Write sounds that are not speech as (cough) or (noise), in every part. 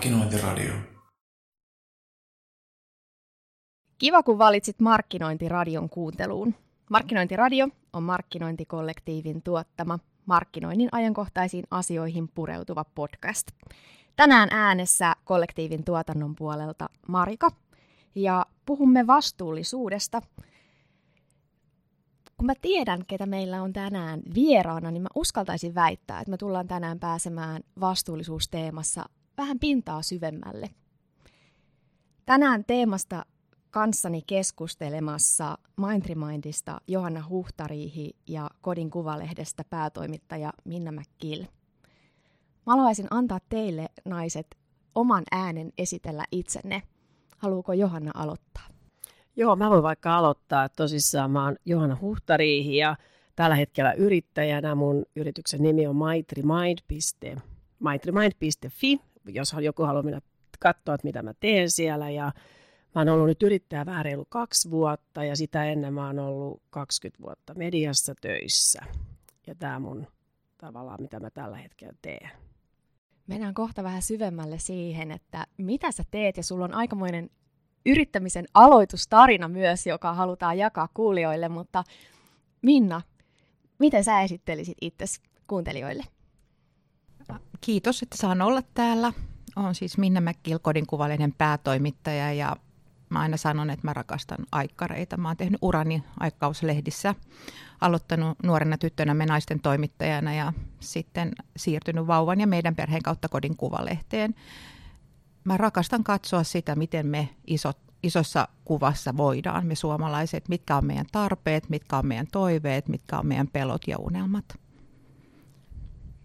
Markkinointiradio. Kiva, kun valitsit Markkinointiradion kuunteluun. Markkinointiradio on markkinointikollektiivin tuottama markkinoinnin ajankohtaisiin asioihin pureutuva podcast. Tänään äänessä kollektiivin tuotannon puolelta Marika ja puhumme vastuullisuudesta. Kun mä tiedän, ketä meillä on tänään vieraana, niin mä uskaltaisin väittää, että me tullaan tänään pääsemään vastuullisuusteemassa vähän pintaa syvemmälle. Tänään teemasta kanssani keskustelemassa Mindremindista Johanna Huhtariihi ja Kodin Kuvalehdestä päätoimittaja Minna McGill. Mä haluaisin antaa teille, naiset, oman äänen esitellä itsenne. Haluuko Johanna aloittaa? Joo, mä voin vaikka aloittaa. Tosissaan mä oon Johanna Huhtariihi ja tällä hetkellä yrittäjänä. Mun yrityksen nimi on maitrimind.fi, jos joku haluaa mennä katsoa, että mitä mä teen siellä. Ja Mä oon ollut nyt yrittäjä vähän reilu kaksi vuotta ja sitä ennen mä oon ollut 20 vuotta mediassa töissä. Ja tämä mun tavallaan, mitä mä tällä hetkellä teen. Mennään kohta vähän syvemmälle siihen, että mitä sä teet ja sulla on aikamoinen yrittämisen aloitustarina myös, joka halutaan jakaa kuulijoille, mutta Minna, miten sä esittelisit itsesi kuuntelijoille? Kiitos, että saan olla täällä. Olen siis Minna Mäkkilkodin kuvalehden päätoimittaja ja Mä aina sanon, että mä rakastan aikkareita. Mä oon tehnyt urani aikkauslehdissä, aloittanut nuorena tyttönä me naisten toimittajana ja sitten siirtynyt vauvan ja meidän perheen kautta kodin kuvalehteen. Mä rakastan katsoa sitä, miten me isot, isossa kuvassa voidaan, me suomalaiset, mitkä on meidän tarpeet, mitkä on meidän toiveet, mitkä on meidän pelot ja unelmat.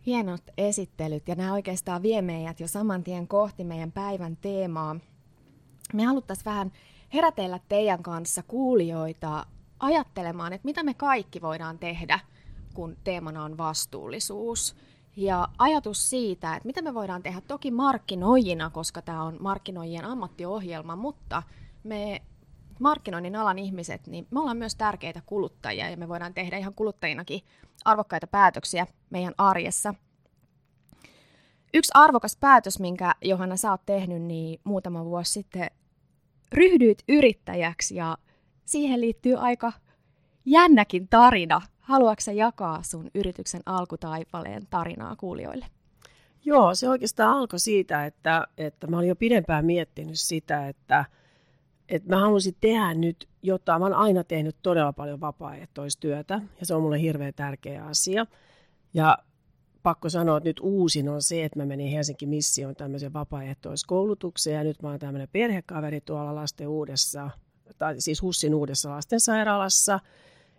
Hienot esittelyt. Ja nämä oikeastaan vie meidät jo saman tien kohti meidän päivän teemaa, me haluttaisiin vähän herätellä teidän kanssa kuulijoita ajattelemaan, että mitä me kaikki voidaan tehdä, kun teemana on vastuullisuus. Ja ajatus siitä, että mitä me voidaan tehdä. Toki markkinoijina, koska tämä on markkinoijien ammattiohjelma, mutta me markkinoinnin alan ihmiset, niin me ollaan myös tärkeitä kuluttajia ja me voidaan tehdä ihan kuluttajinakin arvokkaita päätöksiä meidän arjessa. Yksi arvokas päätös, minkä Johanna sä oot tehnyt, niin muutama vuosi sitten ryhdyit yrittäjäksi ja siihen liittyy aika jännäkin tarina. Haluatko jakaa sun yrityksen alkutaipaleen tarinaa kuulijoille? Joo, se oikeastaan alkoi siitä, että, että mä olin jo pidempään miettinyt sitä, että, että mä halusin tehdä nyt jotain. Mä olen aina tehnyt todella paljon vapaaehtoistyötä ja se on mulle hirveän tärkeä asia. Ja pakko sanoa, että nyt uusin on se, että mä menin Helsinki Missioon tämmöisen vapaaehtoiskoulutukseen ja nyt mä oon tämmöinen perhekaveri tuolla lasten uudessa, tai siis Hussin uudessa lastensairaalassa.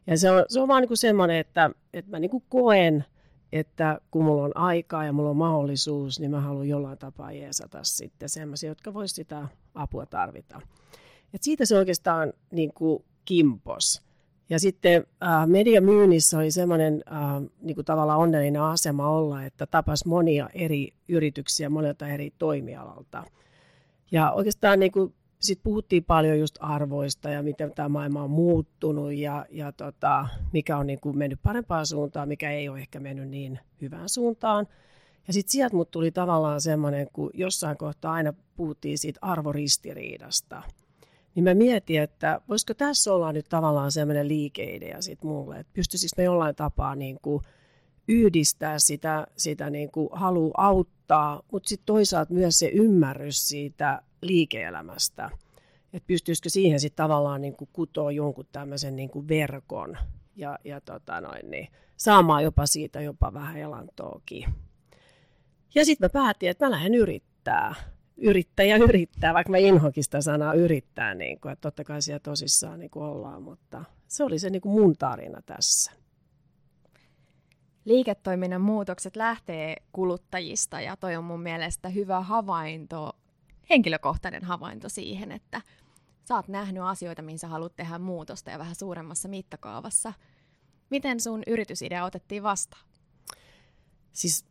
Ja se on, se on vaan niin kuin semmoinen, että, että mä niin kuin koen, että kun mulla on aikaa ja mulla on mahdollisuus, niin mä haluan jollain tapaa jeesata sitten semmoisia, jotka vois sitä apua tarvita. Et siitä se oikeastaan niin kuin kimpos. Ja sitten äh, mediamyynnissä oli semmoinen äh, niin kuin tavallaan onnellinen asema olla, että tapas monia eri yrityksiä monelta eri toimialalta. Ja oikeastaan niin kuin, sit puhuttiin paljon just arvoista ja miten tämä maailma on muuttunut ja, ja tota, mikä on niin kuin mennyt parempaan suuntaan, mikä ei ole ehkä mennyt niin hyvään suuntaan. Ja sitten sieltä mut tuli tavallaan semmoinen, kun jossain kohtaa aina puhuttiin siitä arvoristiriidasta – niin mä mietin, että voisiko tässä olla nyt tavallaan sellainen liikeidea sit mulle, että pystyisikö me jollain tapaa niin kuin yhdistää sitä, sitä niin kuin halu auttaa, mutta sitten toisaalta myös se ymmärrys siitä liike-elämästä, että pystyisikö siihen sitten tavallaan niin kuin kutoa jonkun tämmöisen niin kuin verkon ja, ja tota noin, niin saamaan jopa siitä jopa vähän elantoakin. Ja sitten mä päätin, että mä lähden yrittää yrittäjä yrittää, vaikka mä inhokin sitä sanaa yrittää, niin kuin, että totta kai siellä tosissaan niin kuin ollaan, mutta se oli se niin kuin mun tarina tässä. Liiketoiminnan muutokset lähtee kuluttajista ja toi on mun mielestä hyvä havainto, henkilökohtainen havainto siihen, että sä oot nähnyt asioita, mihin sä haluat tehdä muutosta ja vähän suuremmassa mittakaavassa. Miten sun yritysidea otettiin vastaan? Siis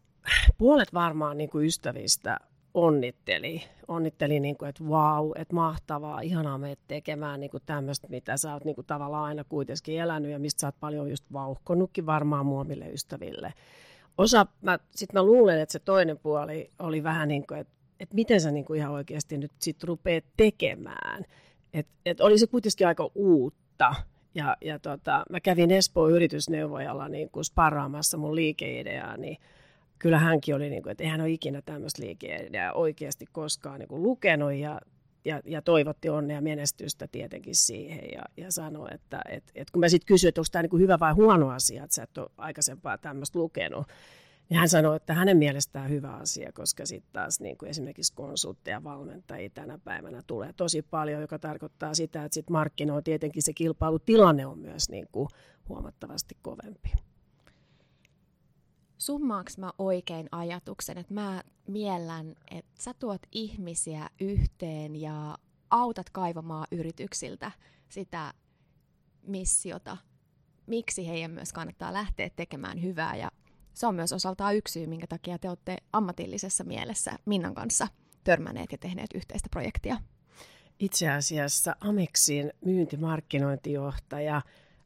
puolet varmaan niin kuin ystävistä onnitteli. Onnitteli, niin kuin, että vau, että mahtavaa, ihanaa meitä tekemään niin tämmöistä, mitä sä oot niin kuin, tavallaan aina kuitenkin elänyt ja mistä sä oot paljon just vauhkonutkin varmaan muomille ystäville. Osa, sitten mä luulen, että se toinen puoli oli vähän niin kuin, että, että miten sä niin kuin ihan oikeasti nyt sit rupeat tekemään. Että et oli se kuitenkin aika uutta. Ja, ja tota, mä kävin Espoon yritysneuvojalla niin kuin sparraamassa mun liikeideaa, niin kyllä hänkin oli, niin kuin, että eihän ole ikinä tämmöistä liikeideaa oikeasti koskaan niin kuin lukenut ja, ja, ja toivotti onnea menestystä tietenkin siihen ja, ja sanoi, että et, et kun mä sitten kysyin, että onko tämä niin hyvä vai huono asia, että sä et ole aikaisempaa tämmöistä lukenut, niin hän sanoi, että hänen mielestään hyvä asia, koska sitten taas niin kuin esimerkiksi konsultteja valmentajia tänä päivänä tulee tosi paljon, joka tarkoittaa sitä, että sitten markkinoilla tietenkin se kilpailutilanne on myös niin kuin huomattavasti kovempi. Summaaks mä oikein ajatuksen, että mä miellän, että sä tuot ihmisiä yhteen ja autat kaivamaan yrityksiltä sitä missiota, miksi heidän myös kannattaa lähteä tekemään hyvää ja se on myös osaltaan yksi syy, minkä takia te olette ammatillisessa mielessä Minnan kanssa törmänneet ja tehneet yhteistä projektia. Itse asiassa Amexin myyntimarkkinointijohtaja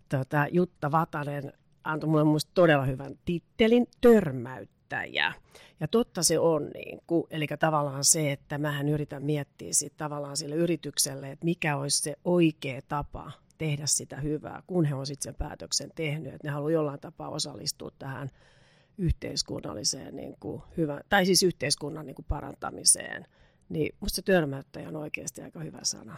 tota, Jutta Vatanen antoi mulle musta todella hyvän tittelin törmäyttäjä. Ja totta se on, niin kuin, eli tavallaan se, että mähän yritän miettiä sit tavallaan sille yritykselle, että mikä olisi se oikea tapa tehdä sitä hyvää, kun he on sitten sen päätöksen tehnyt, että ne haluaa jollain tapaa osallistua tähän yhteiskunnalliseen niin kuin hyvä, tai siis yhteiskunnan niin kuin parantamiseen, niin musta se törmäyttäjä on oikeasti aika hyvä sana.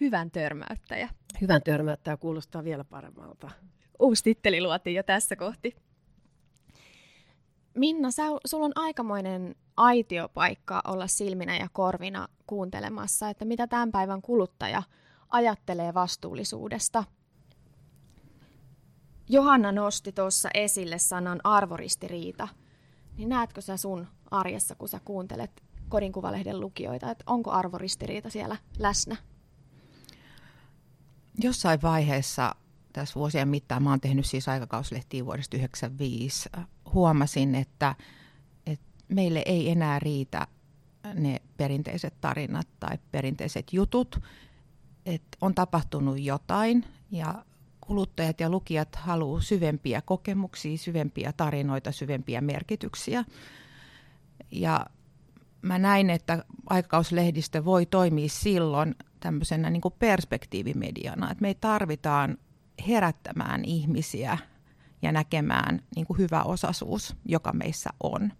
Hyvän törmäyttäjä. Hyvän törmäyttäjä kuulostaa vielä paremmalta. Uusi titteli luotiin jo tässä kohti. Minna, sä, sulla on aikamoinen aitiopaikka olla silminä ja korvina kuuntelemassa, että mitä tämän päivän kuluttaja ajattelee vastuullisuudesta – Johanna nosti tuossa esille sanan arvoristiriita. Niin näetkö sä sun arjessa, kun sä kuuntelet kodinkuvalehden lukijoita, että onko arvoristiriita siellä läsnä? Jossain vaiheessa tässä vuosien mittaan, mä oon tehnyt siis aikakauslehtiä vuodesta 1995, huomasin, että, että meille ei enää riitä ne perinteiset tarinat tai perinteiset jutut, että on tapahtunut jotain ja kuluttajat ja lukijat haluaa syvempiä kokemuksia, syvempiä tarinoita, syvempiä merkityksiä. Ja mä näin, että aikakauslehdistö voi toimia silloin tämmöisenä niin kuin perspektiivimediana, että me tarvitaan herättämään ihmisiä ja näkemään niin kuin hyvä osaisuus, joka meissä on.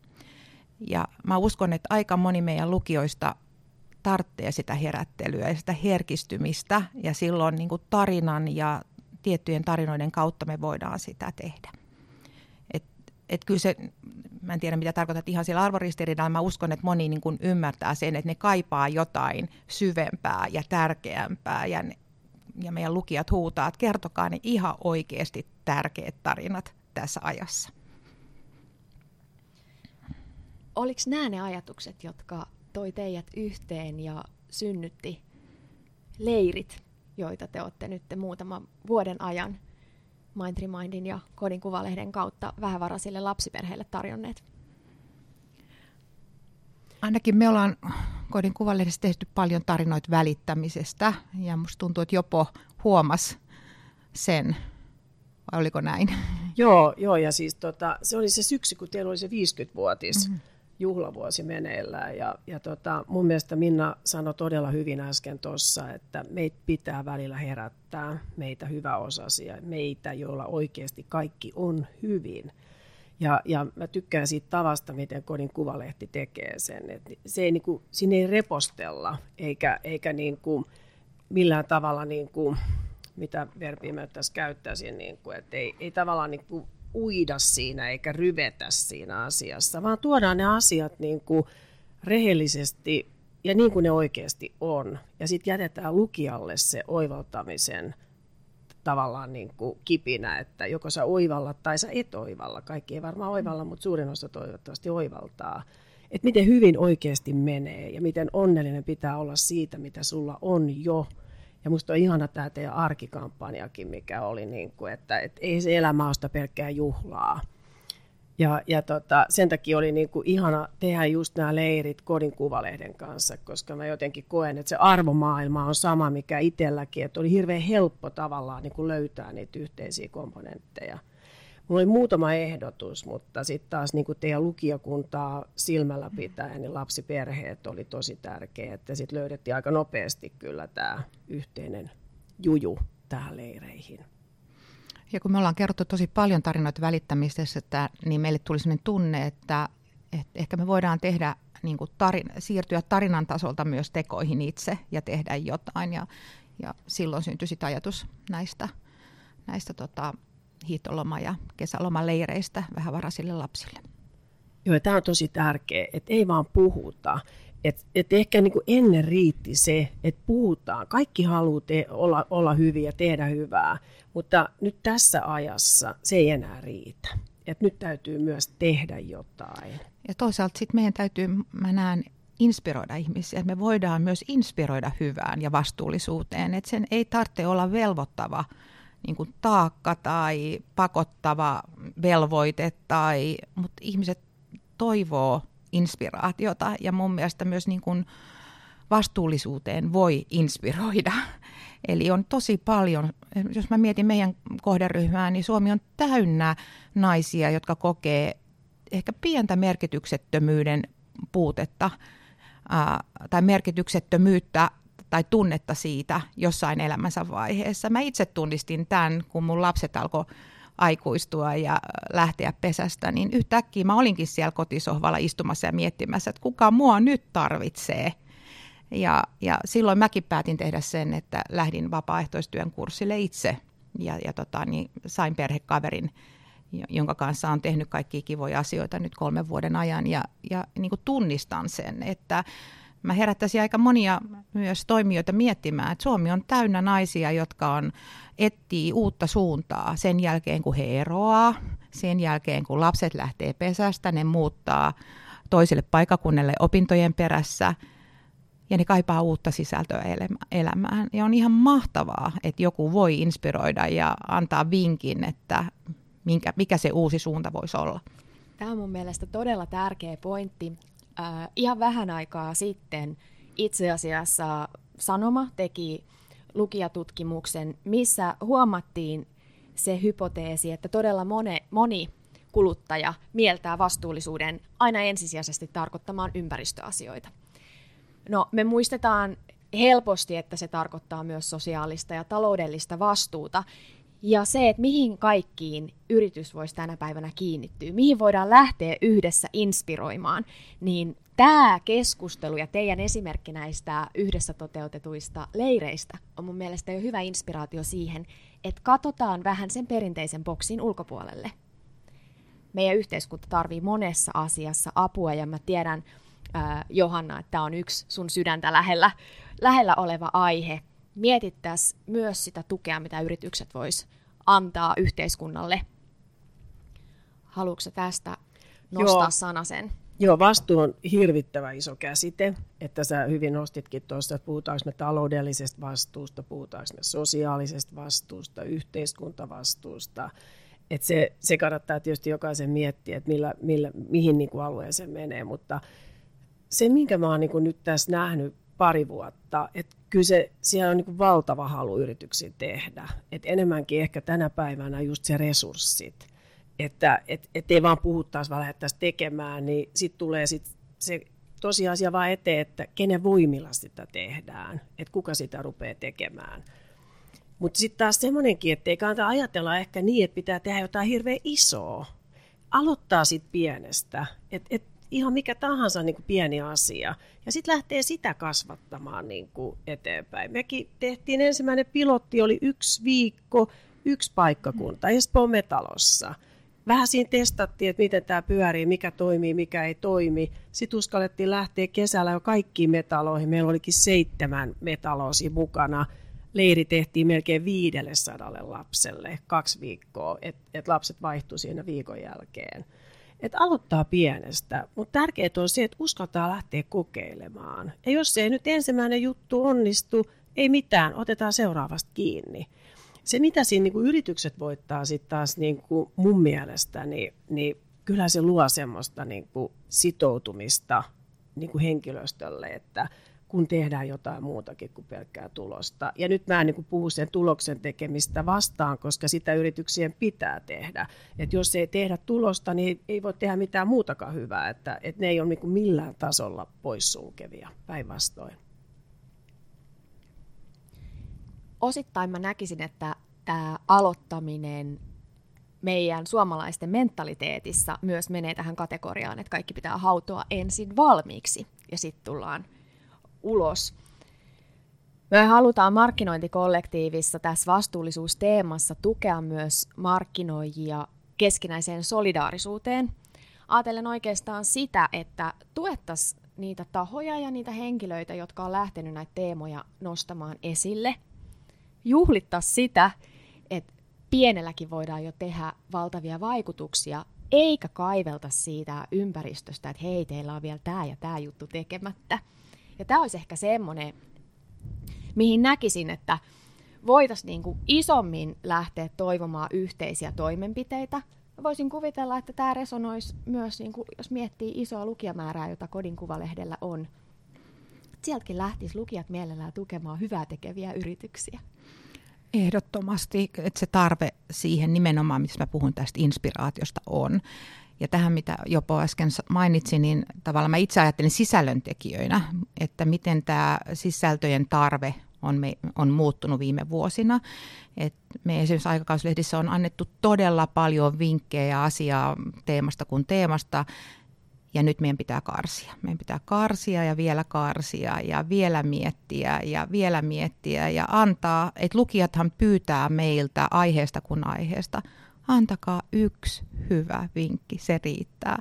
Ja mä uskon, että aika moni meidän lukijoista tarvitsee sitä herättelyä ja sitä herkistymistä ja silloin niin kuin tarinan ja tiettyjen tarinoiden kautta me voidaan sitä tehdä. Et, et kyllä se, mä en tiedä mitä tarkoitat ihan siellä arvoristiriidalla, mä uskon, että moni niin kuin ymmärtää sen, että ne kaipaa jotain syvempää ja tärkeämpää ja, ne, ja meidän lukijat huutaa, että kertokaa ne ihan oikeasti tärkeät tarinat tässä ajassa. Oliko nämä ne ajatukset, jotka toi teidät yhteen ja synnytti leirit joita te olette nyt muutaman vuoden ajan Mind Remindin ja Kodin kuvalehden kautta vähävaraisille lapsiperheille tarjonneet? Ainakin me ollaan Kodin kuvalehdessä tehty paljon tarinoita välittämisestä ja musta tuntuu, että Jopo huomas sen. Vai oliko näin? (laughs) Joo, joo ja siis tota, se oli se syksy, kun teillä oli se 50-vuotis. Mm-hmm juhlavuosi meneillään. Ja, ja tota, mun mielestä Minna sanoi todella hyvin äsken tuossa, että meitä pitää välillä herättää, meitä hyväosaisia, meitä, joilla oikeasti kaikki on hyvin. Ja, ja mä tykkään siitä tavasta, miten Kodin Kuvalehti tekee sen. Et se ei, niin kuin, siinä ei repostella, eikä, eikä niin kuin, millään tavalla, niin kuin, mitä verbiä mä tässä käyttäisin, niin kuin, että ei, ei tavallaan niin kuin, uida siinä eikä ryvetä siinä asiassa, vaan tuodaan ne asiat niin kuin rehellisesti ja niin kuin ne oikeasti on. Ja sitten jätetään lukijalle se oivaltamisen tavallaan niin kuin kipinä, että joko sä oivallat tai sä et oivalla. Kaikki ei varmaan oivalla, mutta suurin osa toivottavasti oivaltaa. Että miten hyvin oikeasti menee ja miten onnellinen pitää olla siitä, mitä sulla on jo – ja musta on ihana tämä teidän arkikampanjakin, mikä oli, niin kuin, että et ei se elämä ole sitä pelkkää juhlaa. Ja, ja tota, sen takia oli niin kuin ihana tehdä just nämä leirit Kodin kuvalehden kanssa, koska mä jotenkin koen, että se arvomaailma on sama, mikä itselläkin, että oli hirveän helppo tavallaan niin kuin löytää niitä yhteisiä komponentteja. Mulla oli muutama ehdotus, mutta sitten taas niin teidän lukijakuntaa silmällä pitäen, niin lapsiperheet oli tosi tärkeä, että sitten löydettiin aika nopeasti kyllä tämä yhteinen juju tähän leireihin. Ja kun me ollaan kerrottu tosi paljon tarinoita välittämisessä, että, niin meille tuli sellainen tunne, että, että ehkä me voidaan tehdä, niin kuin tarin, siirtyä tarinan tasolta myös tekoihin itse ja tehdä jotain. Ja, ja silloin syntyi sitten ajatus näistä, näistä tota, hiihtoloma- ja kesälomaleireistä vähävaraisille lapsille. Joo, tämä on tosi tärkeä, että ei vaan puhuta. Et, et ehkä niin kuin ennen riitti se, että puhutaan. Kaikki haluaa te- olla, olla hyviä ja tehdä hyvää, mutta nyt tässä ajassa se ei enää riitä. Et nyt täytyy myös tehdä jotain. Ja toisaalta sitten meidän täytyy, mä näen, inspiroida ihmisiä. Me voidaan myös inspiroida hyvään ja vastuullisuuteen. Et sen ei tarvitse olla velvoittava niin kuin taakka tai pakottava velvoite, tai, mutta ihmiset toivoo inspiraatiota ja mun mielestä myös niin kuin vastuullisuuteen voi inspiroida. (laughs) Eli on tosi paljon, jos mä mietin meidän kohderyhmää, niin Suomi on täynnä naisia, jotka kokee ehkä pientä merkityksettömyyden puutetta ää, tai merkityksettömyyttä tai tunnetta siitä jossain elämänsä vaiheessa. Mä itse tunnistin tämän, kun mun lapset alkoi aikuistua ja lähteä pesästä, niin yhtäkkiä mä olinkin siellä kotisohvalla istumassa ja miettimässä, että kuka mua nyt tarvitsee. Ja, ja silloin mäkin päätin tehdä sen, että lähdin vapaaehtoistyön kurssille itse ja, ja tota, niin sain perhekaverin, jonka kanssa on tehnyt kaikkia kivoja asioita nyt kolmen vuoden ajan ja, ja niin kuin tunnistan sen, että mä herättäisin aika monia myös toimijoita miettimään, että Suomi on täynnä naisia, jotka on etsii uutta suuntaa sen jälkeen, kun he eroaa, sen jälkeen, kun lapset lähtee pesästä, ne muuttaa toiselle paikakunnalle opintojen perässä ja ne kaipaa uutta sisältöä elämään. Ja on ihan mahtavaa, että joku voi inspiroida ja antaa vinkin, että minkä, mikä se uusi suunta voisi olla. Tämä on mun mielestä todella tärkeä pointti. Äh, ihan vähän aikaa sitten itse asiassa Sanoma teki lukijatutkimuksen, missä huomattiin se hypoteesi, että todella moni, moni kuluttaja mieltää vastuullisuuden aina ensisijaisesti tarkoittamaan ympäristöasioita. No, me muistetaan helposti, että se tarkoittaa myös sosiaalista ja taloudellista vastuuta. Ja se, että mihin kaikkiin yritys voisi tänä päivänä kiinnittyä, mihin voidaan lähteä yhdessä inspiroimaan, niin tämä keskustelu ja teidän esimerkki näistä yhdessä toteutetuista leireistä on mun mielestä jo hyvä inspiraatio siihen, että katsotaan vähän sen perinteisen boksin ulkopuolelle. Meidän yhteiskunta tarvii monessa asiassa apua ja mä tiedän, äh, Johanna, että tämä on yksi sun sydäntä lähellä, lähellä oleva aihe. Mietittäisiin myös sitä tukea, mitä yritykset vois antaa yhteiskunnalle. Haluatko tästä nostaa Joo. sanasen? Joo, vastuu on hirvittävä iso käsite, että sä hyvin nostitkin tuossa, että puhutaanko me taloudellisesta vastuusta, puhutaanko me sosiaalisesta vastuusta, yhteiskuntavastuusta. Että se, se kannattaa tietysti jokaisen miettiä, että millä, millä, mihin niin kuin alueeseen menee, mutta se, minkä mä oon niin kuin nyt tässä nähnyt pari vuotta, että kyllä se, siellä on niin kuin valtava halu yrityksiin tehdä. Et enemmänkin ehkä tänä päivänä just se resurssit että et, et ei vaan puhuttaisi, vaan lähdettäisiin tekemään, niin sitten tulee sit se tosiasia vaan eteen, että kenen voimilla sitä tehdään, että kuka sitä rupeaa tekemään. Mutta sitten taas semmoinenkin, että ei kannata ajatella ehkä niin, että pitää tehdä jotain hirveän isoa. Aloittaa sitten pienestä, että et ihan mikä tahansa niin kuin pieni asia. Ja sitten lähtee sitä kasvattamaan niin kuin eteenpäin. Mekin tehtiin ensimmäinen pilotti, oli yksi viikko, yksi paikkakunta Espoon metalossa – vähän siinä testattiin, että miten tämä pyörii, mikä toimii, mikä ei toimi. Sitten uskallettiin lähteä kesällä jo kaikkiin metaloihin. Meillä olikin seitsemän metalosi mukana. Leiri tehtiin melkein 500 lapselle kaksi viikkoa, että et lapset vaihtuivat siinä viikon jälkeen. Et aloittaa pienestä, mutta tärkeää on se, että uskaltaa lähteä kokeilemaan. Ja jos se ei nyt ensimmäinen juttu onnistu, ei mitään, otetaan seuraavasta kiinni se, mitä siinä niin kuin yritykset voittaa sitten taas niin kuin mun mielestä, niin, niin kyllä se luo semmoista niin kuin sitoutumista niin kuin henkilöstölle, että kun tehdään jotain muutakin kuin pelkkää tulosta. Ja nyt mä en niin puhu sen tuloksen tekemistä vastaan, koska sitä yrityksien pitää tehdä. Et jos ei tehdä tulosta, niin ei voi tehdä mitään muutakaan hyvää. Että, et ne ei ole niin millään tasolla poissulkevia, päinvastoin. Osittain mä näkisin, että tämä aloittaminen meidän suomalaisten mentaliteetissa myös menee tähän kategoriaan, että kaikki pitää hautoa ensin valmiiksi ja sitten tullaan ulos. Me halutaan markkinointikollektiivissa tässä vastuullisuusteemassa tukea myös markkinoijia keskinäiseen solidaarisuuteen. Aatellen oikeastaan sitä, että tuettaisiin niitä tahoja ja niitä henkilöitä, jotka on lähtenyt näitä teemoja nostamaan esille. Juhlittaisiin sitä, että pienelläkin voidaan jo tehdä valtavia vaikutuksia, eikä kaivelta siitä ympäristöstä, että hei, teillä on vielä tämä ja tämä juttu tekemättä. Ja tämä olisi ehkä semmoinen, mihin näkisin, että voitaisiin niinku isommin lähteä toivomaan yhteisiä toimenpiteitä. Voisin kuvitella, että tämä resonoisi myös, niinku, jos miettii isoa lukijamäärää, jota Kodin kuvalehdellä on. Sieltäkin lähtisi lukijat mielellään tukemaan hyvää tekeviä yrityksiä. Ehdottomasti, että se tarve siihen nimenomaan, mistä mä puhun tästä inspiraatiosta on. Ja tähän, mitä Jopo äsken mainitsi, niin tavallaan mä itse ajattelin sisällöntekijöinä, että miten tämä sisältöjen tarve on, me, on muuttunut viime vuosina. Et me esimerkiksi aikakauslehdissä on annettu todella paljon vinkkejä asiaa teemasta kuin teemasta, ja nyt meidän pitää karsia. Meidän pitää karsia ja vielä karsia ja vielä miettiä ja vielä miettiä ja antaa, että lukijathan pyytää meiltä aiheesta kuin aiheesta. Antakaa yksi hyvä vinkki, se riittää.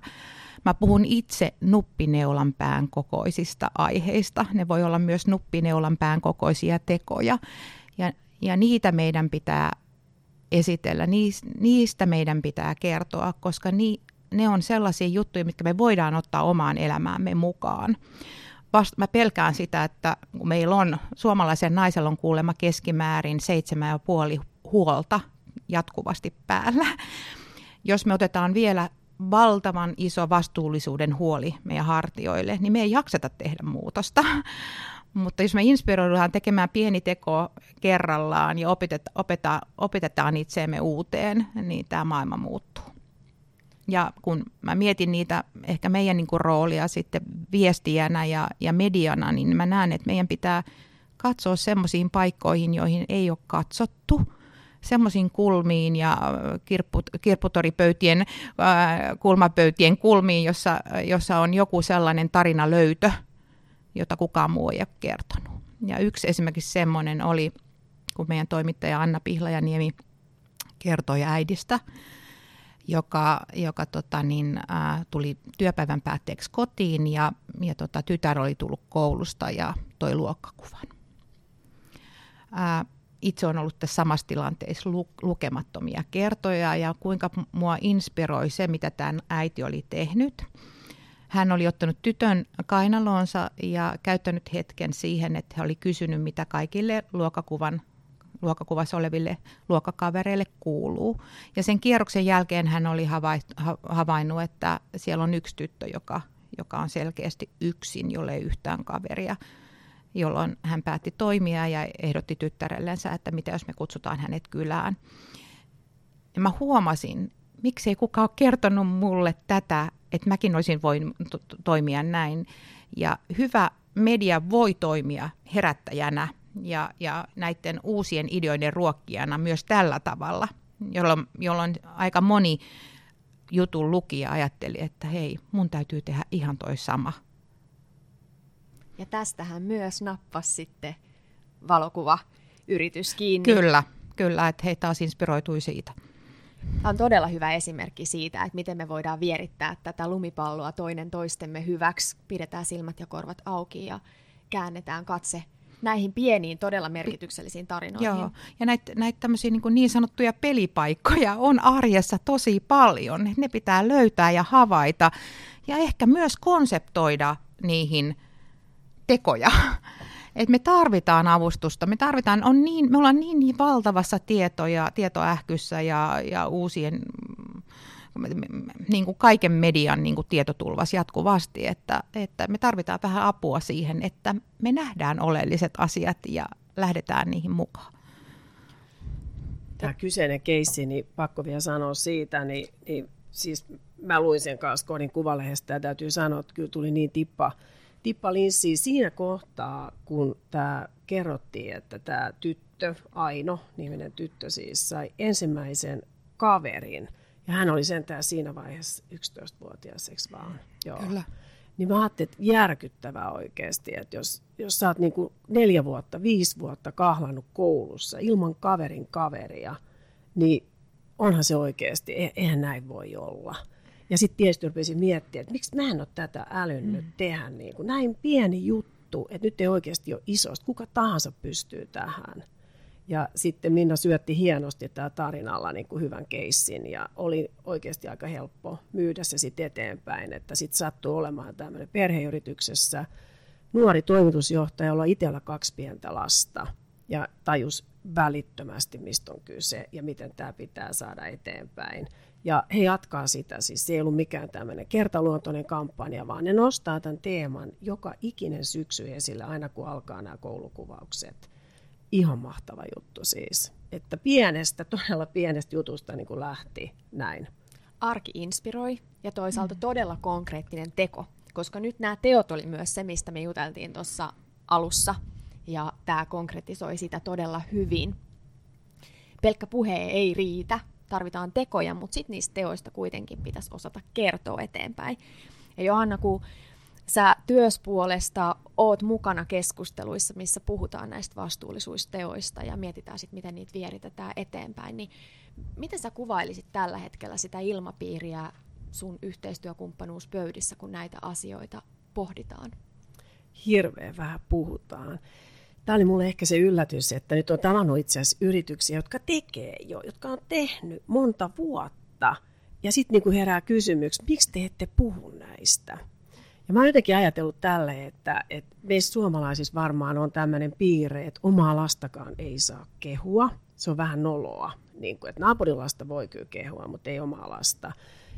Mä puhun itse nuppineulan pään kokoisista aiheista. Ne voi olla myös nuppineulan pään kokoisia tekoja. Ja, ja niitä meidän pitää esitellä, niistä meidän pitää kertoa, koska ni, ne on sellaisia juttuja, mitkä me voidaan ottaa omaan elämäämme mukaan. Vast, mä pelkään sitä, että kun meillä on, suomalaisen naisella on kuulemma keskimäärin seitsemän ja puoli huolta jatkuvasti päällä. Jos me otetaan vielä valtavan iso vastuullisuuden huoli meidän hartioille, niin me ei jakseta tehdä muutosta. Mutta jos me inspiroidaan tekemään pieni teko kerrallaan ja opetetaan, opetetaan itseemme uuteen, niin tämä maailma muuttuu. Ja kun mä mietin niitä ehkä meidän niin kuin roolia sitten viestijänä ja, ja mediana, niin mä näen, että meidän pitää katsoa semmoisiin paikkoihin, joihin ei ole katsottu, semmoisiin kulmiin ja kirpput, kirpputoripöytien, äh, kulmapöytien kulmiin, jossa, jossa on joku sellainen tarina löytö, jota kukaan muu ei ole kertonut. Ja yksi esimerkiksi semmoinen oli, kun meidän toimittaja Anna Pihlajaniemi kertoi äidistä, joka, joka tota, niin, ä, tuli työpäivän päätteeksi kotiin ja, ja tota, tytär oli tullut koulusta ja toi luokkakuvan. Ä, itse olen ollut tässä samassa tilanteessa lu- lukemattomia kertoja ja kuinka mua inspiroi se, mitä tämä äiti oli tehnyt. Hän oli ottanut tytön kainalonsa ja käyttänyt hetken siihen, että hän oli kysynyt, mitä kaikille luokakuvan luokkakuvassa oleville luokkakavereille kuuluu. Ja sen kierroksen jälkeen hän oli havainnut, että siellä on yksi tyttö, joka, joka on selkeästi yksin, jolle ei yhtään kaveria jolloin hän päätti toimia ja ehdotti tyttärellensä, että mitä jos me kutsutaan hänet kylään. Ja mä huomasin, miksei kukaan ole kertonut mulle tätä, että mäkin olisin voinut toimia näin. Ja hyvä media voi toimia herättäjänä ja, ja näiden uusien ideoiden ruokkijana myös tällä tavalla, jolloin, jolloin aika moni jutun lukija ajatteli, että hei, mun täytyy tehdä ihan toi sama. Ja tästähän myös nappas sitten valokuva yritys kiinni. Kyllä, kyllä, että he taas inspiroitui siitä. Tämä on todella hyvä esimerkki siitä, että miten me voidaan vierittää tätä lumipalloa toinen toistemme hyväksi. Pidetään silmät ja korvat auki ja käännetään katse näihin pieniin, todella merkityksellisiin tarinoihin. Joo, ja näitä, näitä tämmöisiä niin, niin sanottuja pelipaikkoja on arjessa tosi paljon. Ne pitää löytää ja havaita ja ehkä myös konseptoida niihin tekoja. (laughs) Et me tarvitaan avustusta, me tarvitaan, on niin, me ollaan niin, niin valtavassa tietoja, tietoähkyssä ja, ja uusien niin kuin kaiken median niin kuin tietotulvas jatkuvasti, että, että me tarvitaan vähän apua siihen, että me nähdään oleelliset asiat ja lähdetään niihin mukaan. Tämä kyseinen keissi, niin pakko vielä sanoa siitä, niin, niin siis mä luin sen kanssa kodin kuvalehdestä ja täytyy sanoa, että kyllä tuli niin tippa, tippa linssiin siinä kohtaa, kun tämä kerrottiin, että tämä tyttö, Aino, niminen tyttö siis, sai ensimmäisen kaverin. Ja hän oli sentään siinä vaiheessa 11-vuotias, eikö vaan? Joo. Kyllä. Niin mä ajattelin, että järkyttävää oikeasti, että jos, jos sä oot niin kuin neljä vuotta, viisi vuotta kahlannut koulussa ilman kaverin kaveria, niin onhan se oikeasti, e, eihän näin voi olla. Ja sitten tietysti rupesin miettimään, että miksi mä en ole tätä älynnyt mm. tehdä niin kuin näin pieni juttu, että nyt ei oikeasti ole isosta, kuka tahansa pystyy tähän. Ja sitten Minna syötti hienosti tämä tarinalla niin kuin hyvän keissin ja oli oikeasti aika helppo myydä se sitten eteenpäin, että sitten sattui olemaan tämmöinen perheyrityksessä nuori toimitusjohtaja, jolla itsellä kaksi pientä lasta ja tajus välittömästi, mistä on kyse ja miten tämä pitää saada eteenpäin. Ja he jatkaa sitä, siis se ei ollut mikään tämmöinen kertaluontoinen kampanja, vaan ne nostaa tämän teeman joka ikinen syksy esille aina kun alkaa nämä koulukuvaukset. Ihan mahtava juttu siis, että pienestä, todella pienestä jutusta niin kuin lähti näin. Arki inspiroi ja toisaalta mm. todella konkreettinen teko, koska nyt nämä teot oli myös se, mistä me juteltiin tuossa alussa, ja tämä konkretisoi sitä todella hyvin. Pelkkä puhe ei riitä, tarvitaan tekoja, mutta sitten niistä teoista kuitenkin pitäisi osata kertoa eteenpäin. Ja Johanna, kun sä työspuolesta oot mukana keskusteluissa, missä puhutaan näistä vastuullisuusteoista ja mietitään sitten, miten niitä vieritetään eteenpäin, niin miten sä kuvailisit tällä hetkellä sitä ilmapiiriä sun yhteistyökumppanuuspöydissä, kun näitä asioita pohditaan? Hirveän vähän puhutaan. Tämä oli mulle ehkä se yllätys, että nyt on tavannut itse asiassa yrityksiä, jotka tekee jo, jotka on tehnyt monta vuotta. Ja sitten niin herää kysymyksi, miksi te ette puhu näistä? Ja mä oon jotenkin ajatellut tälle, että, että meissä suomalaisissa varmaan on tämmöinen piirre, että omaa lastakaan ei saa kehua. Se on vähän noloa. Niin kuin, että naapurin lasta voi kyllä kehua, mutta ei omaa lasta.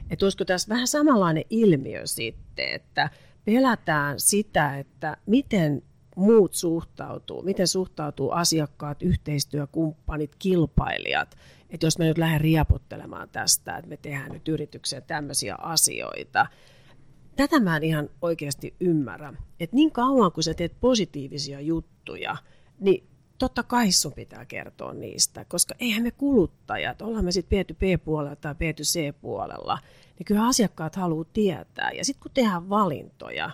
Että olisiko tässä vähän samanlainen ilmiö sitten, että pelätään sitä, että miten muut suhtautuu, miten suhtautuu asiakkaat, yhteistyökumppanit, kilpailijat. Että jos me nyt lähden riepottelemaan tästä, että me tehdään nyt yritykseen tämmöisiä asioita, tätä mä en ihan oikeasti ymmärrä. Että niin kauan kuin sä teet positiivisia juttuja, niin totta kai sun pitää kertoa niistä, koska eihän me kuluttajat, ollaan me sitten B2B-puolella tai B2C-puolella, niin kyllä asiakkaat haluaa tietää. Ja sitten kun tehdään valintoja,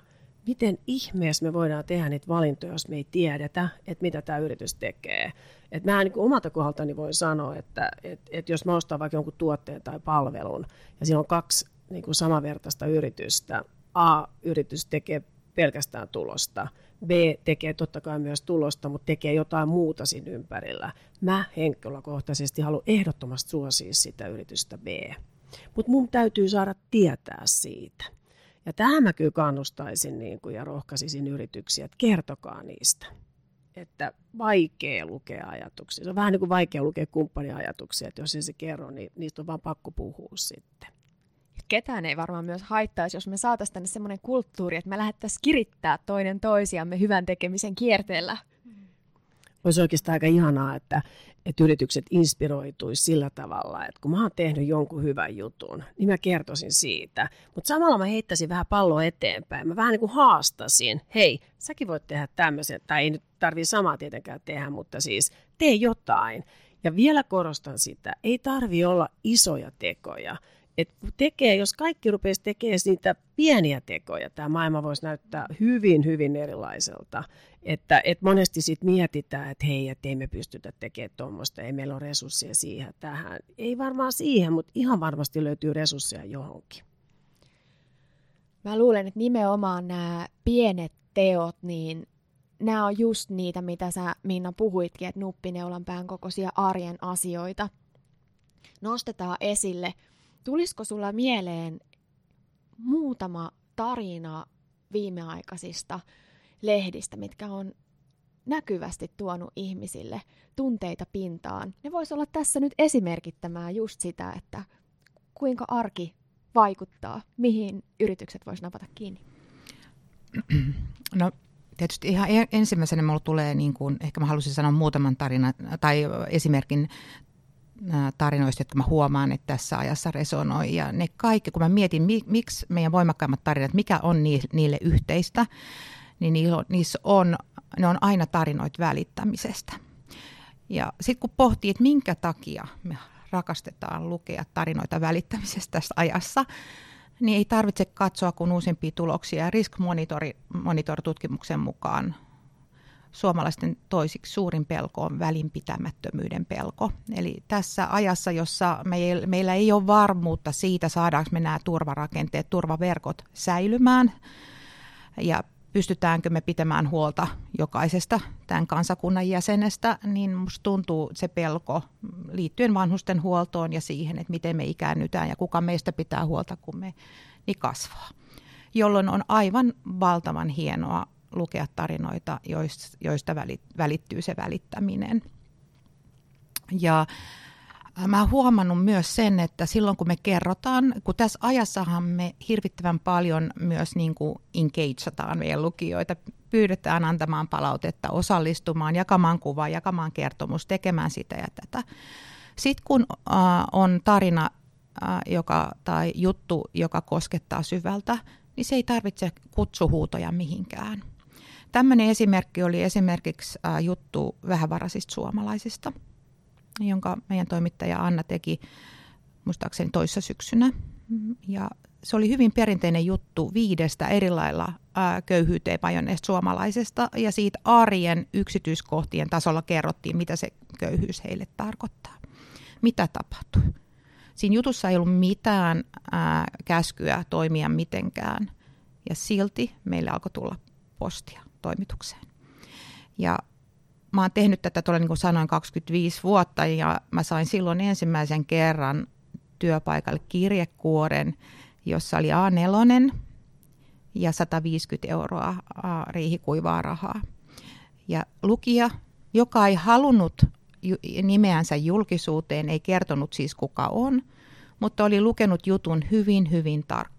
miten ihmeessä me voidaan tehdä niitä valintoja, jos me ei tiedetä, että mitä tämä yritys tekee. Et mä niin omalta kohdaltani voin sanoa, että et, et jos mä ostan vaikka jonkun tuotteen tai palvelun, ja siinä on kaksi niin kuin samavertaista yritystä, A-yritys tekee pelkästään tulosta, B tekee totta kai myös tulosta, mutta tekee jotain muuta siinä ympärillä. Mä henkilökohtaisesti haluan ehdottomasti suosia sitä yritystä B. Mutta mun täytyy saada tietää siitä. Ja tähän mä kyllä kannustaisin niin kuin, ja rohkaisisin yrityksiä, että kertokaa niistä. Että vaikea lukea ajatuksia. Se on vähän niin kuin vaikea lukea kumppanin ajatuksia, että jos ei se kerro, niin niistä on vaan pakko puhua sitten. Ketään ei varmaan myös haittaisi, jos me saataisiin tänne semmoinen kulttuuri, että me lähdettäisiin kirittää toinen toisiamme hyvän tekemisen kierteellä. Olisi oikeastaan aika ihanaa, että, että yritykset inspiroituisi sillä tavalla, että kun mä oon tehnyt jonkun hyvän jutun, niin mä kertoisin siitä. Mutta samalla mä heittäisin vähän palloa eteenpäin. Mä vähän niin kuin haastasin, hei, säkin voit tehdä tämmöisen, tai ei nyt tarvii samaa tietenkään tehdä, mutta siis tee jotain. Ja vielä korostan sitä, ei tarvi olla isoja tekoja. Et tekee, jos kaikki rupeaisi tekemään niitä pieniä tekoja, tämä maailma voisi näyttää hyvin, hyvin erilaiselta. Että, et monesti sitten mietitään, että hei, että ei me pystytä tekemään tuommoista, ei meillä ole resursseja siihen tähän. Ei varmaan siihen, mutta ihan varmasti löytyy resursseja johonkin. Mä luulen, että nimenomaan nämä pienet teot, niin nämä on just niitä, mitä sä Minna puhuitkin, että nuppineulan pään kokoisia arjen asioita. Nostetaan esille. Tulisiko sulla mieleen muutama tarina viimeaikaisista lehdistä, mitkä on näkyvästi tuonut ihmisille tunteita pintaan. Ne voisi olla tässä nyt esimerkittämään just sitä, että kuinka arki vaikuttaa, mihin yritykset voisivat napata kiinni? No tietysti ihan ensimmäisenä minulla tulee, niin kuin, ehkä mä halusin sanoa muutaman tarinan tai esimerkin tarinoista, jotka mä huomaan, että tässä ajassa resonoi. Ja ne kaikki, kun mä mietin, miksi meidän voimakkaimmat tarinat, mikä on niille yhteistä, niin niissä on, ne on aina tarinoit välittämisestä. Ja sitten kun pohtii, että minkä takia me rakastetaan lukea tarinoita välittämisestä tässä ajassa, niin ei tarvitse katsoa kuin uusimpia tuloksia. Risk Monitor-tutkimuksen mukaan suomalaisten toisiksi suurin pelko on välinpitämättömyyden pelko. Eli tässä ajassa, jossa meillä ei ole varmuutta siitä, saadaanko me nämä turvarakenteet, turvaverkot säilymään ja pystytäänkö me pitämään huolta jokaisesta tämän kansakunnan jäsenestä, niin musta tuntuu se pelko liittyen vanhusten huoltoon ja siihen, että miten me ikäännytään ja kuka meistä pitää huolta, kun me niin kasvaa. Jolloin on aivan valtavan hienoa lukea tarinoita, joista välittyy se välittäminen. Ja Mä oon huomannut myös sen, että silloin kun me kerrotaan, kun tässä ajassahan me hirvittävän paljon myös niin kuin engageataan meidän lukijoita, pyydetään antamaan palautetta, osallistumaan, jakamaan kuvaa, jakamaan kertomus, tekemään sitä ja tätä. Sitten kun äh, on tarina äh, joka, tai juttu, joka koskettaa syvältä, niin se ei tarvitse kutsuhuutoja mihinkään. Tämmöinen esimerkki oli esimerkiksi äh, juttu vähävaraisista suomalaisista – jonka meidän toimittaja Anna teki muistaakseni toissa syksynä. Ja se oli hyvin perinteinen juttu viidestä erilailla ää, köyhyyteen vajonneesta suomalaisesta ja siitä arjen yksityiskohtien tasolla kerrottiin, mitä se köyhyys heille tarkoittaa. Mitä tapahtui? Siinä jutussa ei ollut mitään ää, käskyä toimia mitenkään ja silti meille alkoi tulla postia toimitukseen. Ja mä oon tehnyt tätä tuolla niin kuin sanoin 25 vuotta ja mä sain silloin ensimmäisen kerran työpaikalle kirjekuoren, jossa oli A4 ja 150 euroa riihikuivaa rahaa. Ja lukija, joka ei halunnut nimeänsä julkisuuteen, ei kertonut siis kuka on, mutta oli lukenut jutun hyvin, hyvin tarkkaan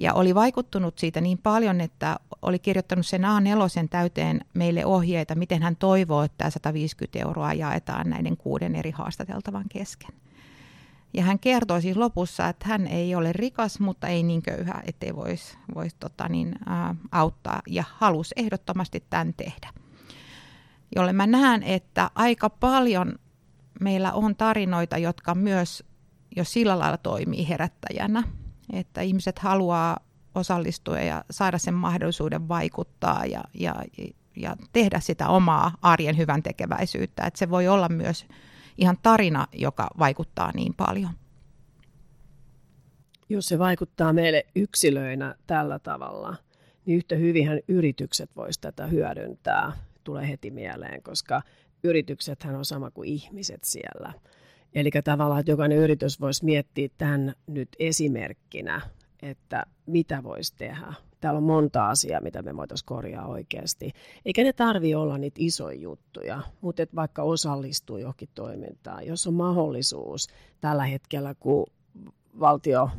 ja oli vaikuttunut siitä niin paljon, että oli kirjoittanut sen A4 täyteen meille ohjeita, miten hän toivoo, että tämä 150 euroa jaetaan näiden kuuden eri haastateltavan kesken. Ja hän kertoi siis lopussa, että hän ei ole rikas, mutta ei niin köyhä, ettei voisi vois, tota niin, auttaa ja halusi ehdottomasti tämän tehdä. Jolle mä näen, että aika paljon meillä on tarinoita, jotka myös jo sillä lailla toimii herättäjänä – että ihmiset haluaa osallistua ja saada sen mahdollisuuden vaikuttaa ja, ja, ja tehdä sitä omaa arjen hyvän tekeväisyyttä. Että se voi olla myös ihan tarina, joka vaikuttaa niin paljon. Jos se vaikuttaa meille yksilöinä tällä tavalla, niin yhtä hyvinhän yritykset voisivat tätä hyödyntää, tulee heti mieleen, koska yrityksethän on sama kuin ihmiset siellä. Eli tavallaan, että jokainen yritys voisi miettiä tämän nyt esimerkkinä, että mitä voisi tehdä. Täällä on monta asiaa, mitä me voitaisiin korjaa oikeasti. Eikä ne tarvi olla niitä isoja juttuja, mutta että vaikka osallistuu johonkin toimintaan. Jos on mahdollisuus tällä hetkellä, kun valtio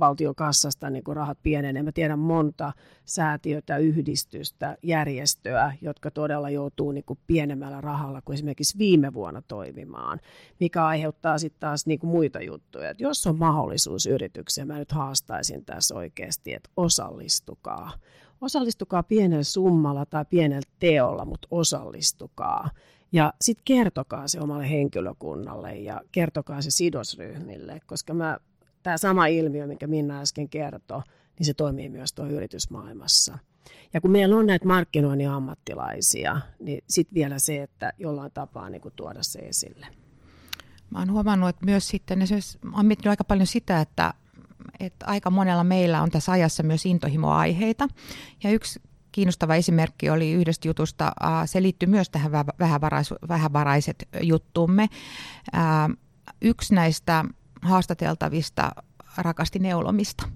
valtiokassasta niin kuin rahat pienenee. Mä tiedän monta säätiötä, yhdistystä, järjestöä, jotka todella joutuu niin kuin pienemmällä rahalla kuin esimerkiksi viime vuonna toimimaan, mikä aiheuttaa sitten taas niin kuin muita juttuja. Et jos on mahdollisuus yrityksiä, mä nyt haastaisin tässä oikeasti, että osallistukaa. Osallistukaa pienellä summalla tai pienellä teolla, mutta osallistukaa. Ja sitten kertokaa se omalle henkilökunnalle ja kertokaa se sidosryhmille, koska mä tämä sama ilmiö, mikä Minna äsken kertoi, niin se toimii myös tuo yritysmaailmassa. Ja kun meillä on näitä markkinoinnin ammattilaisia, niin sitten vielä se, että jollain tapaa niin kuin tuoda se esille. Mä oon huomannut, että myös sitten, on miettinyt aika paljon sitä, että, että aika monella meillä on tässä ajassa myös intohimoaiheita. Ja yksi kiinnostava esimerkki oli yhdestä jutusta, se liittyy myös tähän vähävarais, vähävaraiset juttumme. Yksi näistä haastateltavista rakasti neulomista.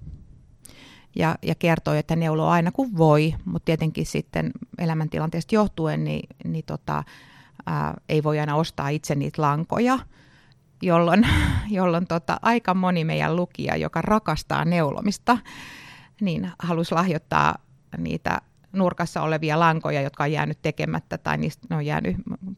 Ja, ja kertoi, että neuloo aina kun voi, mutta tietenkin sitten elämäntilanteesta johtuen niin, niin tota, ää, ei voi aina ostaa itse niitä lankoja, jolloin, (laughs) jolloin tota, aika moni meidän lukija, joka rakastaa neulomista, niin halusi lahjoittaa niitä nurkassa olevia lankoja, jotka on jäänyt tekemättä tai niistä ne on jäänyt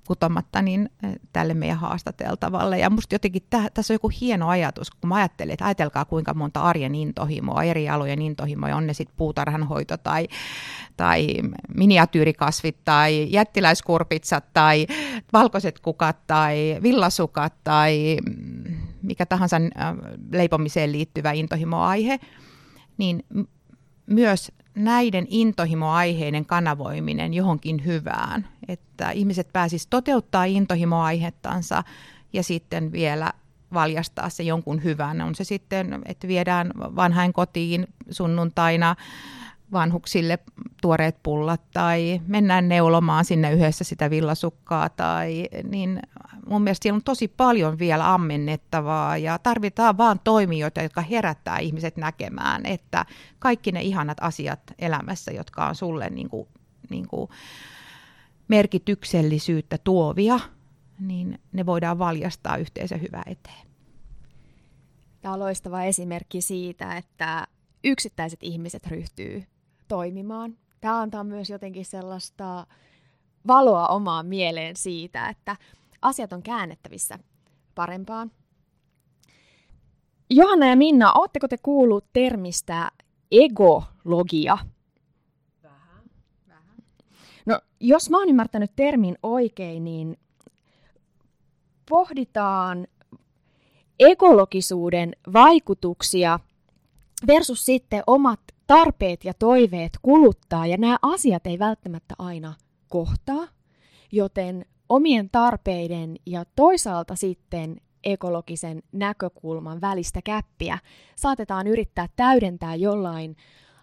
kutomatta, niin eh, tälle meidän haastateltavalle. Ja musta jotenkin täh, tässä on joku hieno ajatus, kun mä ajattelen, että ajatelkaa kuinka monta arjen intohimoa, eri alojen intohimoja, on ne sitten puutarhanhoito tai, tai miniatyyrikasvit tai jättiläiskurpitsat tai valkoiset kukat tai villasukat tai mikä tahansa äh, leipomiseen liittyvä intohimoaihe, niin myös näiden intohimoaiheiden kanavoiminen johonkin hyvään, että ihmiset pääsisivät toteuttaa intohimoaihettansa ja sitten vielä valjastaa se jonkun hyvän. On se sitten, että viedään vanhain kotiin sunnuntaina vanhuksille tuoreet pullat tai mennään neulomaan sinne yhdessä sitä villasukkaa tai niin mun mielestä siellä on tosi paljon vielä ammennettavaa ja tarvitaan vaan toimijoita, jotka herättää ihmiset näkemään, että kaikki ne ihanat asiat elämässä, jotka on sulle niin kuin, niin kuin merkityksellisyyttä tuovia, niin ne voidaan valjastaa yhteisön hyvää eteen. Tämä on loistava esimerkki siitä, että yksittäiset ihmiset ryhtyy toimimaan. Tämä antaa myös jotenkin sellaista valoa omaan mieleen siitä, että asiat on käännettävissä parempaan. Johanna ja Minna, ootteko te kuullut termistä egologia? Vähän. Vähän. No, jos mä oon ymmärtänyt termin oikein, niin pohditaan ekologisuuden vaikutuksia versus sitten omat tarpeet ja toiveet kuluttaa, ja nämä asiat ei välttämättä aina kohtaa, joten omien tarpeiden ja toisaalta sitten ekologisen näkökulman välistä käppiä saatetaan yrittää täydentää jollain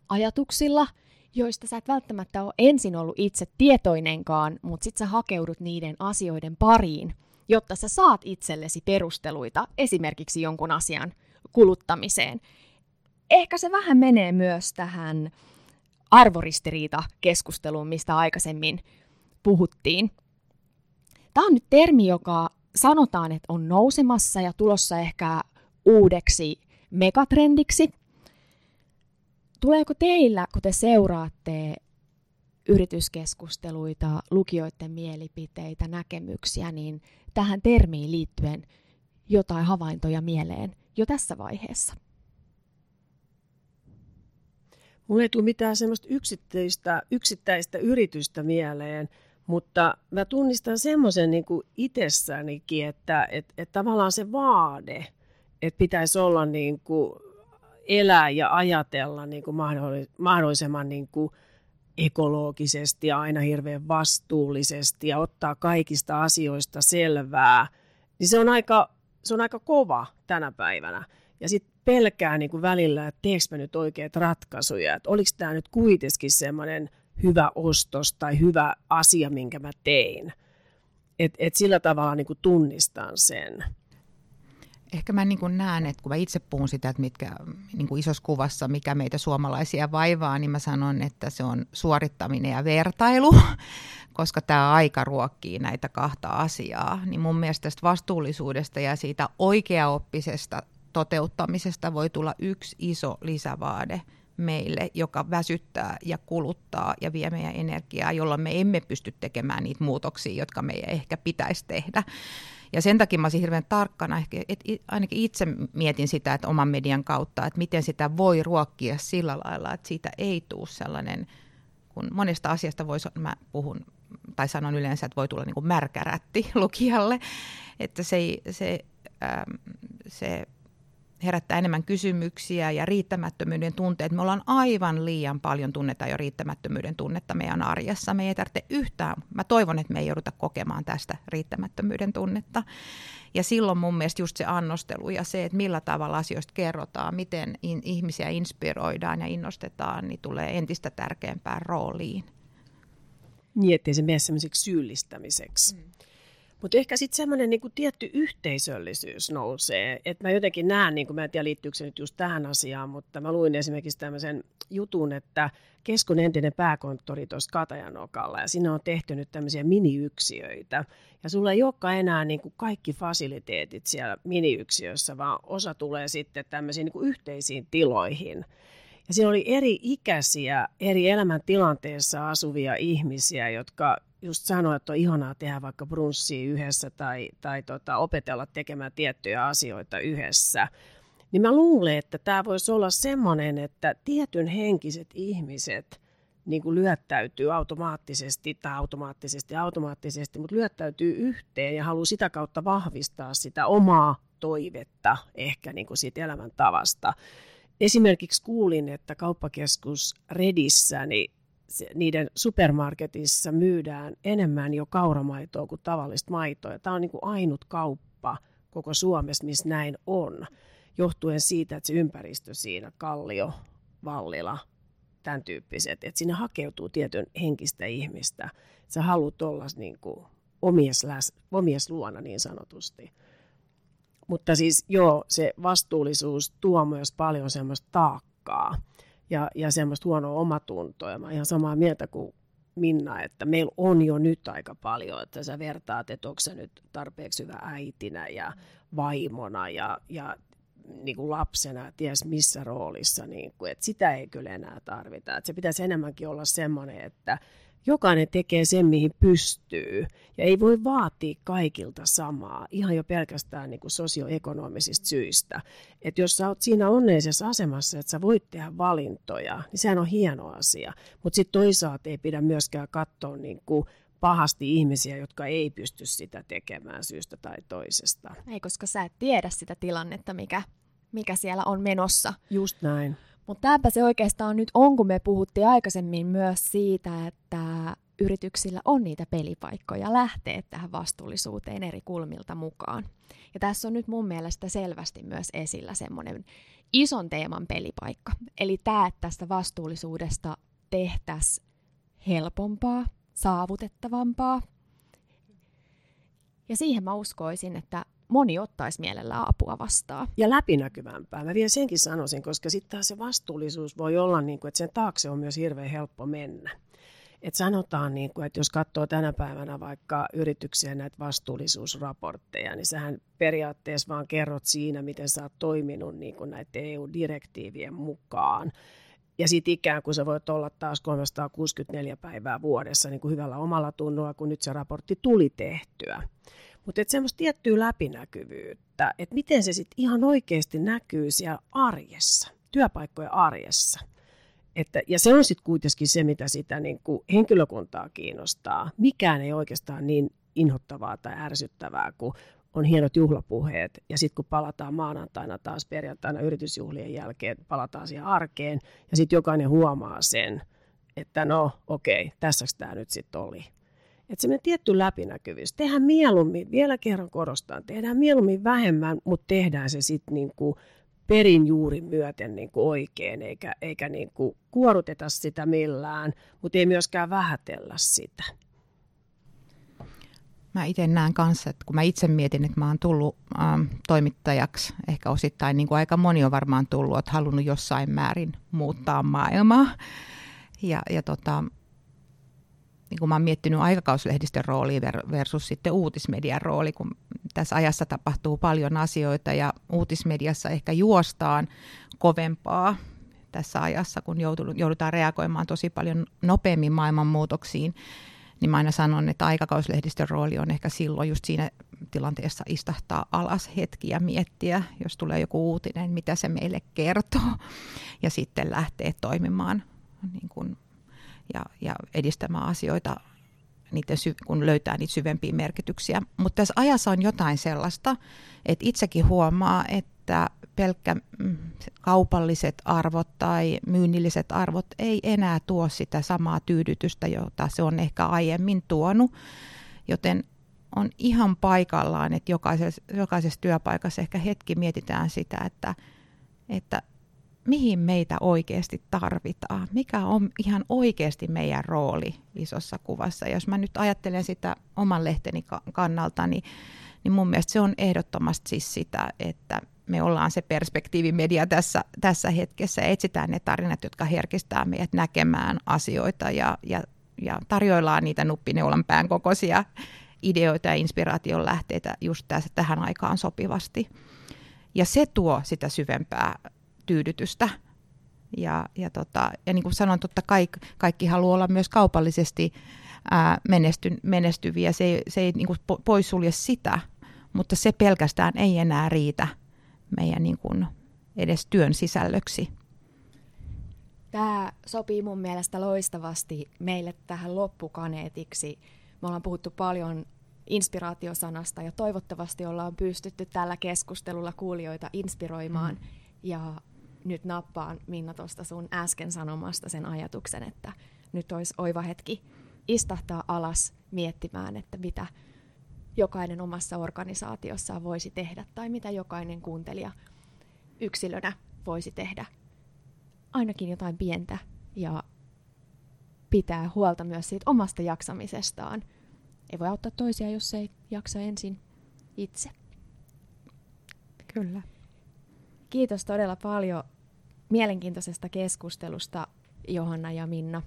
ajatuksilla, joista sä et välttämättä ole ensin ollut itse tietoinenkaan, mutta sit sä hakeudut niiden asioiden pariin, jotta sä saat itsellesi perusteluita esimerkiksi jonkun asian kuluttamiseen ehkä se vähän menee myös tähän arvoristiriita-keskusteluun, mistä aikaisemmin puhuttiin. Tämä on nyt termi, joka sanotaan, että on nousemassa ja tulossa ehkä uudeksi megatrendiksi. Tuleeko teillä, kun te seuraatte yrityskeskusteluita, lukijoiden mielipiteitä, näkemyksiä, niin tähän termiin liittyen jotain havaintoja mieleen jo tässä vaiheessa? Mulla ei tule mitään semmoista yksittäistä, yksittäistä yritystä mieleen, mutta mä tunnistan semmoisen niin itsessänikin, että et, et tavallaan se vaade, että pitäisi olla niin kuin elää ja ajatella niin kuin mahdollisimman niin kuin ekologisesti ja aina hirveän vastuullisesti ja ottaa kaikista asioista selvää, niin se on aika, se on aika kova tänä päivänä. Ja sitten pelkää niin kuin välillä, että teekö mä nyt oikeat ratkaisuja, että oliko tämä nyt kuitenkin semmoinen hyvä ostos tai hyvä asia, minkä mä tein. Et, et sillä tavalla niin kuin tunnistan sen. Ehkä mä niin näen, että kun mä itse puhun sitä, että mitkä niin isossa kuvassa, mikä meitä suomalaisia vaivaa, niin mä sanon, että se on suorittaminen ja vertailu, (laughs) koska tämä aika ruokkii näitä kahta asiaa. Niin mun mielestä tästä vastuullisuudesta ja siitä oikeaoppisesta toteuttamisesta voi tulla yksi iso lisävaade meille, joka väsyttää ja kuluttaa ja vie meidän energiaa, jolloin me emme pysty tekemään niitä muutoksia, jotka meidän ehkä pitäisi tehdä. Ja sen takia mä olisin hirveän tarkkana, ehkä, että ainakin itse mietin sitä, että oman median kautta, että miten sitä voi ruokkia sillä lailla, että siitä ei tule sellainen, kun monesta asiasta voisi, mä puhun tai sanon yleensä, että voi tulla niin kuin märkärätti (laughs) lukijalle, että se, se, ähm, se herättää enemmän kysymyksiä ja riittämättömyyden tunteet. Me ollaan aivan liian paljon tunnetta jo riittämättömyyden tunnetta meidän arjessa. Me ei tarvitse yhtään, mä toivon, että me ei jouduta kokemaan tästä riittämättömyyden tunnetta. Ja silloin mun mielestä just se annostelu ja se, että millä tavalla asioista kerrotaan, miten in, ihmisiä inspiroidaan ja innostetaan, niin tulee entistä tärkeämpään rooliin. Niin, ettei se mene semmoiseksi syyllistämiseksi. Mm. Mutta ehkä sitten semmoinen niinku tietty yhteisöllisyys nousee. Että mä jotenkin näen, niin mä en tiedä liittyykö se nyt just tähän asiaan, mutta mä luin esimerkiksi tämmöisen jutun, että Keskun entinen pääkonttori tuossa Katajanokalla ja sinne on tehty nyt tämmöisiä miniyksiöitä. Ja sulla ei olekaan enää niin kuin kaikki fasiliteetit siellä miniyksiössä, vaan osa tulee sitten tämmöisiin niin kuin yhteisiin tiloihin. Ja siinä oli eri ikäisiä, eri elämäntilanteessa asuvia ihmisiä, jotka just sanoivat, että on ihanaa tehdä vaikka brunssia yhdessä tai, tai tota, opetella tekemään tiettyjä asioita yhdessä. Niin mä luulen, että tämä voisi olla semmoinen, että tietyn henkiset ihmiset niin kuin lyöttäytyy automaattisesti tai automaattisesti automaattisesti, mutta lyöttäytyy yhteen ja haluaa sitä kautta vahvistaa sitä omaa toivetta ehkä niin kuin siitä elämäntavasta. Esimerkiksi kuulin, että kauppakeskus Redissä, niin se, niiden supermarketissa myydään enemmän jo kauramaitoa kuin tavallista maitoa. Tämä on niin kuin ainut kauppa koko Suomessa, missä näin on, johtuen siitä, että se ympäristö siinä, Kallio, Vallila, tämän tyyppiset, että sinne hakeutuu tietyn henkistä ihmistä. Sä haluat olla niin kuin omies, läs, omies luona niin sanotusti. Mutta siis joo, se vastuullisuus tuo myös paljon semmoista taakkaa ja, ja semmoista huonoa omatuntoa. Ja mä ihan samaa mieltä kuin Minna, että meillä on jo nyt aika paljon, että sä vertaat, että onko sä nyt tarpeeksi hyvä äitinä ja vaimona ja, ja niin kuin lapsena, ties missä roolissa, niin kuin, että sitä ei kyllä enää tarvita. Että se pitäisi enemmänkin olla semmoinen, että jokainen tekee sen, mihin pystyy. Ja ei voi vaatia kaikilta samaa, ihan jo pelkästään niin kuin sosioekonomisista syistä. Että jos sä oot siinä onnellisessa asemassa, että sä voit tehdä valintoja, niin sehän on hieno asia. Mutta sitten toisaalta ei pidä myöskään katsoa niin kuin pahasti ihmisiä, jotka ei pysty sitä tekemään syystä tai toisesta. Ei, koska sä et tiedä sitä tilannetta, mikä, mikä siellä on menossa. Just näin. Mutta tämäpä se oikeastaan nyt on, kun me puhuttiin aikaisemmin myös siitä, että yrityksillä on niitä pelipaikkoja lähteä tähän vastuullisuuteen eri kulmilta mukaan. Ja tässä on nyt mun mielestä selvästi myös esillä semmoinen ison teeman pelipaikka. Eli tämä, että tästä vastuullisuudesta tehtäisiin helpompaa, saavutettavampaa. Ja siihen mä uskoisin, että moni ottaisi mielellään apua vastaan. Ja läpinäkyvämpää. Mä vielä senkin sanoisin, koska sitten taas se vastuullisuus voi olla, niin kuin, että sen taakse on myös hirveän helppo mennä. Et sanotaan, niin kuin, että jos katsoo tänä päivänä vaikka yrityksiä näitä vastuullisuusraportteja, niin sähän periaatteessa vaan kerrot siinä, miten sä oot toiminut niin kuin näiden EU-direktiivien mukaan. Ja sitten ikään kuin sä voit olla taas 364 päivää vuodessa niin kuin hyvällä omalla tunnolla, kun nyt se raportti tuli tehtyä. Mutta että semmoista tiettyä läpinäkyvyyttä, että miten se sitten ihan oikeasti näkyy siellä arjessa, työpaikkojen arjessa. Että, ja se on sitten kuitenkin se, mitä sitä niin kuin henkilökuntaa kiinnostaa. Mikään ei oikeastaan niin inhottavaa tai ärsyttävää kuin on hienot juhlapuheet ja sitten kun palataan maanantaina taas perjantaina yritysjuhlien jälkeen, palataan siihen arkeen ja sitten jokainen huomaa sen, että no okei, okay, tässä tämä nyt sitten oli. Että semmoinen tietty läpinäkyvyys. Tehdään mieluummin, vielä kerran korostan, tehdään mieluummin vähemmän, mutta tehdään se sitten niin kuin perin juuri myöten niin kuin oikein, eikä, eikä niin kuin kuoruteta sitä millään, mutta ei myöskään vähätellä sitä. Mä itse näen kanssa, että kun mä itse mietin, että mä oon tullut ähm, toimittajaksi, ehkä osittain niin kuin aika moni on varmaan tullut, että halunnut jossain määrin muuttaa maailmaa. Ja, ja tota, niin kuin mä oon miettinyt aikakauslehdistön roolia versus sitten uutismedian rooli, kun tässä ajassa tapahtuu paljon asioita ja uutismediassa ehkä juostaan kovempaa tässä ajassa, kun joudutaan reagoimaan tosi paljon nopeammin maailmanmuutoksiin, niin mä aina sanon, että aikakauslehdistön rooli on ehkä silloin just siinä tilanteessa istahtaa alas hetki ja miettiä, jos tulee joku uutinen, mitä se meille kertoo, ja sitten lähtee toimimaan niin kuin ja, ja edistämään asioita, niiden sy- kun löytää niitä syvempiä merkityksiä. Mutta tässä ajassa on jotain sellaista, että itsekin huomaa, että pelkkä mm, kaupalliset arvot tai myynnilliset arvot ei enää tuo sitä samaa tyydytystä, jota se on ehkä aiemmin tuonut. Joten on ihan paikallaan, että jokaisessa, jokaisessa työpaikassa ehkä hetki mietitään sitä, että, että mihin meitä oikeasti tarvitaan, mikä on ihan oikeasti meidän rooli isossa kuvassa. Jos mä nyt ajattelen sitä oman lehteni kannalta, niin, niin mun mielestä se on ehdottomasti siis sitä, että me ollaan se perspektiivimedia tässä, tässä hetkessä ja etsitään ne tarinat, jotka herkistää meidät näkemään asioita ja, ja, ja tarjoillaan niitä nuppineulan pään kokoisia ideoita ja inspiraation lähteitä just tässä, tähän aikaan sopivasti. Ja se tuo sitä syvempää tyydytystä. Ja, ja, tota, ja niin kuin sanoin, totta kai kaikki haluaa olla myös kaupallisesti ää, menesty, menestyviä. Se ei, se ei niin kuin poissulje sitä, mutta se pelkästään ei enää riitä meidän niin kuin edes työn sisällöksi. Tämä sopii mun mielestä loistavasti meille tähän loppukaneetiksi. Me ollaan puhuttu paljon inspiraatiosanasta ja toivottavasti ollaan pystytty tällä keskustelulla kuulijoita inspiroimaan. Mm. Ja nyt nappaan Minna tuosta sun äsken sanomasta sen ajatuksen, että nyt olisi oiva hetki istahtaa alas miettimään, että mitä jokainen omassa organisaatiossaan voisi tehdä tai mitä jokainen kuuntelija yksilönä voisi tehdä. Ainakin jotain pientä ja pitää huolta myös siitä omasta jaksamisestaan. Ei voi auttaa toisia, jos ei jaksa ensin itse. Kyllä. Kiitos todella paljon mielenkiintoisesta keskustelusta, Johanna ja Minna.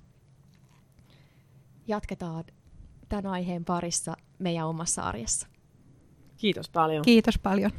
Jatketaan tämän aiheen parissa meidän omassa arjessa. Kiitos paljon. Kiitos paljon.